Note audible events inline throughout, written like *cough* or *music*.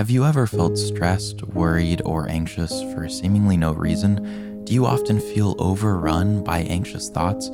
Have you ever felt stressed, worried, or anxious for seemingly no reason? Do you often feel overrun by anxious thoughts?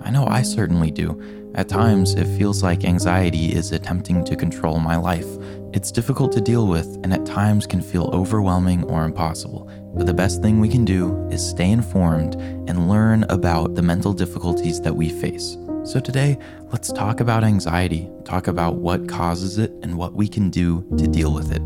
I know I certainly do. At times, it feels like anxiety is attempting to control my life. It's difficult to deal with and at times can feel overwhelming or impossible. But the best thing we can do is stay informed and learn about the mental difficulties that we face. So, today, let's talk about anxiety, talk about what causes it, and what we can do to deal with it.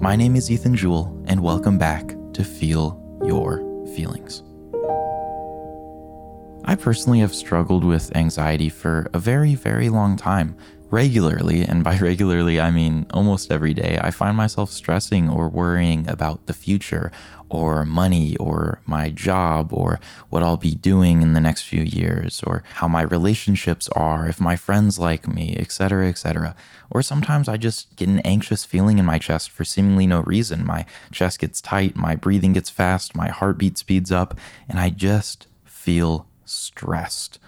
My name is Ethan Jewell, and welcome back to Feel Your Feelings. I personally have struggled with anxiety for a very, very long time regularly, and by *laughs* regularly, I mean almost every day, I find myself stressing or worrying about the future or money or my job or what I'll be doing in the next few years or how my relationships are, if my friends like me, etc., etc. Or sometimes I just get an anxious feeling in my chest for seemingly no reason. My chest gets tight, my breathing gets fast, my heartbeat speeds up, and I just feel stressed.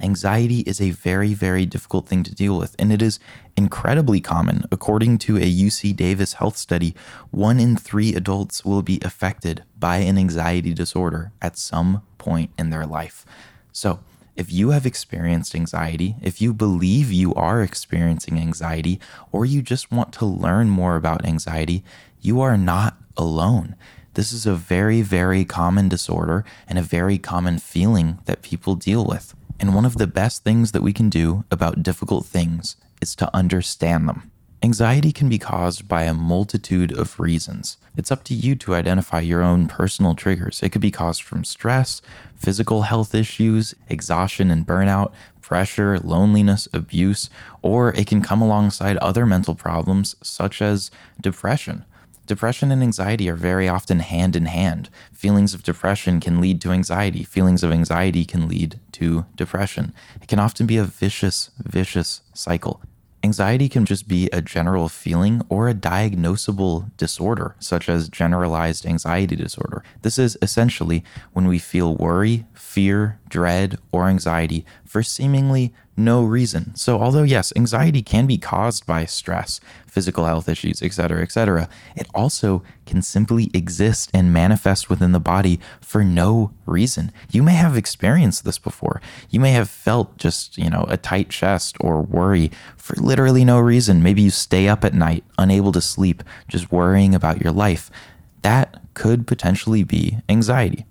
Anxiety is a very, very difficult thing to deal with, and it is incredibly common. According to a UC Davis health study, one in three adults will be affected by an anxiety disorder at some point in their life. So, if you have experienced anxiety, if you believe you are experiencing anxiety, or you just want to learn more about anxiety, you are not alone. This is a very, very common disorder and a very common feeling that people deal with. And one of the best things that we can do about difficult things is to understand them. Anxiety can be caused by a multitude of reasons. It's up to you to identify your own personal triggers. It could be caused from stress, physical health issues, exhaustion and burnout, pressure, loneliness, abuse, or it can come alongside other mental problems such as depression. Depression and anxiety are very often hand in hand. Feelings of depression can lead to anxiety. Feelings of anxiety can lead to depression. It can often be a vicious, vicious cycle. Anxiety can just be a general feeling or a diagnosable disorder, such as generalized anxiety disorder. This is essentially when we feel worry, fear, dread, or anxiety for seemingly no reason. So, although yes, anxiety can be caused by stress, physical health issues, etc., etc., it also can simply exist and manifest within the body for no reason. You may have experienced this before. You may have felt just, you know, a tight chest or worry for literally no reason. Maybe you stay up at night, unable to sleep, just worrying about your life. That could potentially be anxiety.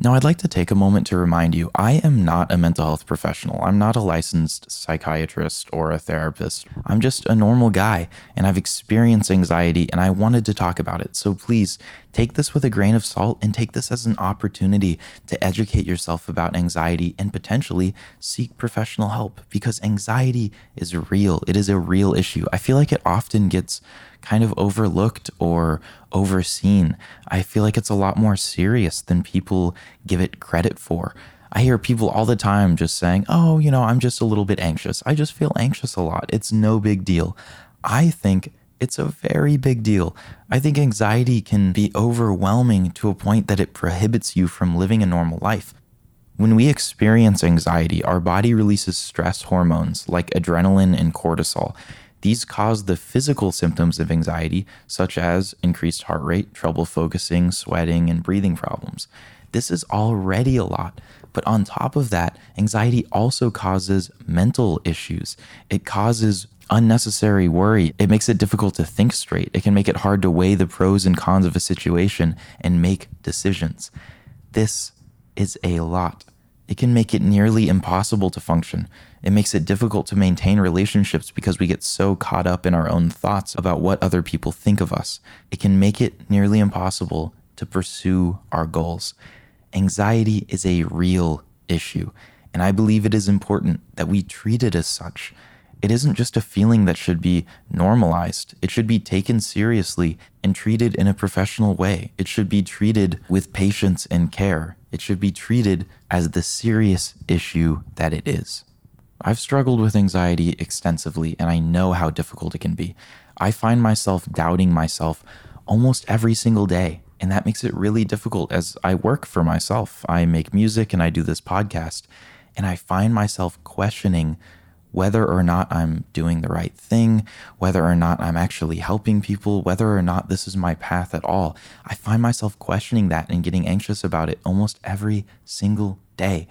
Now, I'd like to take a moment to remind you I am not a mental health professional. I'm not a licensed psychiatrist or a therapist. I'm just a normal guy, and I've experienced anxiety, and I wanted to talk about it. So please take this with a grain of salt and take this as an opportunity to educate yourself about anxiety and potentially seek professional help because anxiety is real. It is a real issue. I feel like it often gets kind of overlooked or overseen. I feel like it's a lot more serious than people give it credit for. I hear people all the time just saying, oh, you know, I'm just a little bit anxious. I just feel anxious a lot. It's no big deal. I think it's a very big deal. I think anxiety can be overwhelming to a point that it prohibits you from living a normal life. When we experience anxiety, our body releases stress hormones like adrenaline and cortisol. These cause the physical symptoms of anxiety, such as increased heart rate, trouble focusing, sweating, and breathing problems. This is already a lot. But on top of that, anxiety also causes mental issues. It causes unnecessary worry. It makes it difficult to think straight. It can make it hard to weigh the pros and cons of a situation and make decisions. This is a lot. It can make it nearly impossible to function. It makes it difficult to maintain relationships because we get so caught up in our own thoughts about what other people think of us. It can make it nearly impossible to pursue our goals. Anxiety is a real issue, and I believe it is important that we treat it as such. It isn't just a feeling that should be normalized. It should be taken seriously and treated in a professional way. It should be treated with patience and care. It should be treated as the serious issue that it is. I've struggled with anxiety extensively, and I know how difficult it can be. I find myself doubting myself almost every single day, and that makes it really difficult as I work for myself. I make music and I do this podcast, and I find myself questioning whether or not I'm doing the right thing, whether or not I'm actually helping people, whether or not this is my path at all. I find myself questioning that and getting anxious about it almost every single day.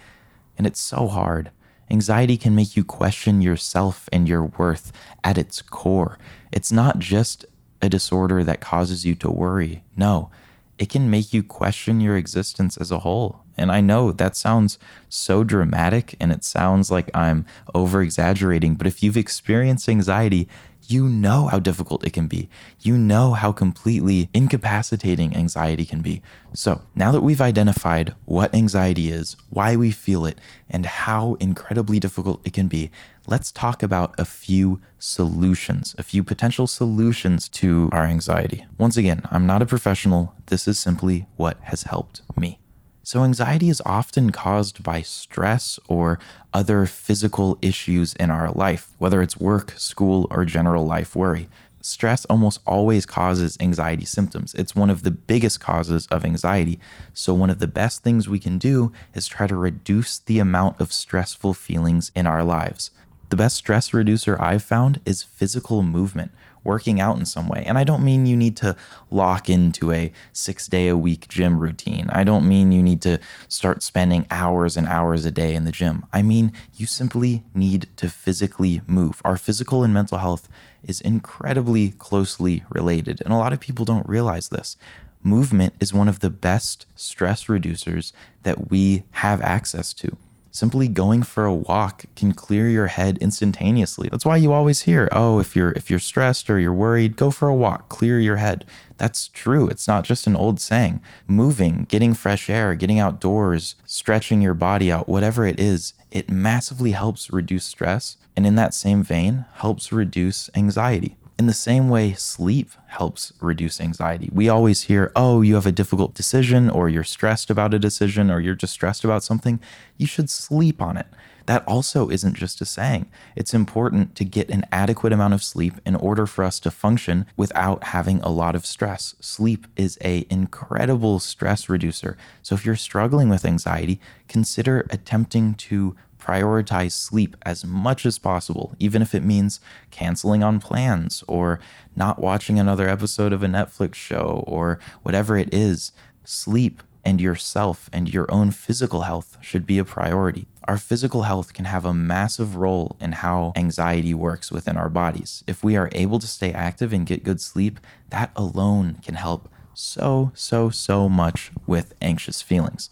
And it's so hard. Anxiety can make you question yourself and your worth at its core. It's not just a disorder that causes you to worry. No, it can make you question your existence as a whole. And I know that sounds so dramatic and it sounds like I'm over exaggerating, but if you've experienced anxiety, you know how difficult it can be. You know how completely incapacitating anxiety can be. So, now that we've identified what anxiety is, why we feel it, and how incredibly difficult it can be, let's talk about a few solutions, a few potential solutions to our anxiety. Once again, I'm not a professional. This is simply what has helped me. So, anxiety is often caused by stress or other physical issues in our life, whether it's work, school, or general life worry. Stress almost always causes anxiety symptoms. It's one of the biggest causes of anxiety. So, one of the best things we can do is try to reduce the amount of stressful feelings in our lives. The best stress reducer I've found is physical movement working out in some way. And I don't mean you need to lock into a six day a week gym routine. I don't mean you need to start spending hours and hours a day in the gym. I mean, you simply need to physically move. Our physical and mental health is incredibly closely related. And a lot of people don't realize this. Movement is one of the best stress reducers that we have access to. Simply going for a walk can clear your head instantaneously. That's why you always hear, "Oh, if you're if you're stressed or you're worried, go for a walk, clear your head." That's true. It's not just an old saying. Moving, getting fresh air, getting outdoors, stretching your body out, whatever it is, it massively helps reduce stress and in that same vein helps reduce anxiety. In the same way, sleep helps reduce anxiety. We always hear, oh, you have a difficult decision, or you're stressed about a decision, or you're just stressed about something. You should sleep on it. That also isn't just a saying. It's important to get an adequate amount of sleep in order for us to function without having a lot of stress. Sleep is a incredible stress reducer. So if you're struggling with anxiety, consider attempting to prioritize sleep as much as possible, even if it means canceling on plans or not watching another episode of a Netflix show or whatever it is. Sleep and yourself and your own physical health should be a priority. Our physical health can have a massive role in how anxiety works within our bodies. If we are able to stay active and get good sleep, that alone can help so, so, so much with anxious feelings.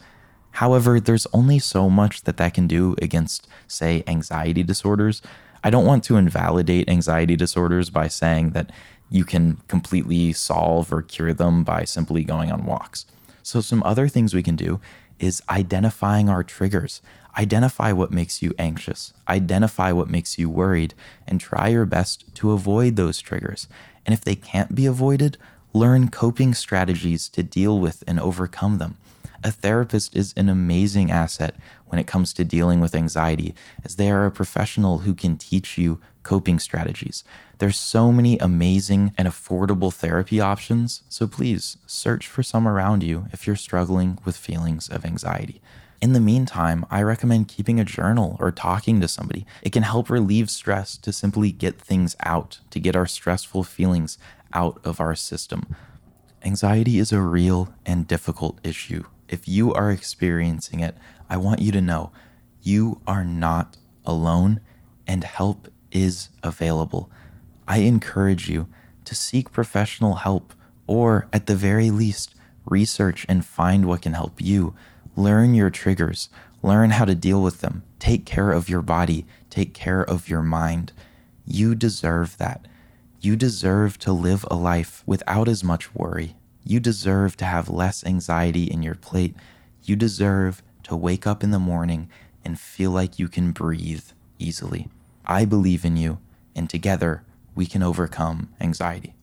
However, there's only so much that that can do against, say, anxiety disorders. I don't want to invalidate anxiety disorders by saying that you can completely solve or cure them by simply going on walks. So, some other things we can do is identifying our triggers. Identify what makes you anxious, identify what makes you worried, and try your best to avoid those triggers. And if they can't be avoided, learn coping strategies to deal with and overcome them a therapist is an amazing asset when it comes to dealing with anxiety, as they are a professional who can teach you coping strategies. There's so many amazing and affordable therapy options, so please search for some around you if you're struggling with feelings of anxiety. In the meantime, I recommend keeping a journal or talking to somebody. It can help relieve stress to simply get things out, to get our stressful feelings out of our system. Anxiety is a real and difficult issue if you are experiencing it, I want you to know you are not alone and help is available. I encourage you to seek professional help or, at the very least, research and find what can help you. Learn your triggers, learn how to deal with them, take care of your body, take care of your mind. You deserve that. You deserve to live a life without as much worry, you deserve to have less anxiety in your plate. You deserve to wake up in the morning and feel like you can breathe easily. I believe in you, and together we can overcome anxiety.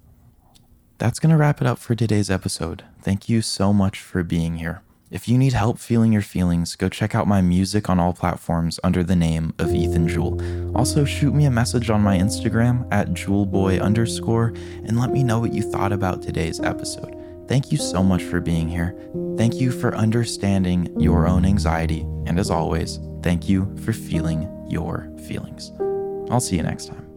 That's going to wrap it up for today's episode. Thank you so much for being here. If you need help feeling your feelings, go check out my music on all platforms under the name of Ethan Jewel. Also, shoot me a message on my Instagram at jewelboy underscore and let me know what you thought about today's episode. Thank you so much for being here. Thank you for understanding your own anxiety. And as always, thank you for feeling your feelings. I'll see you next time.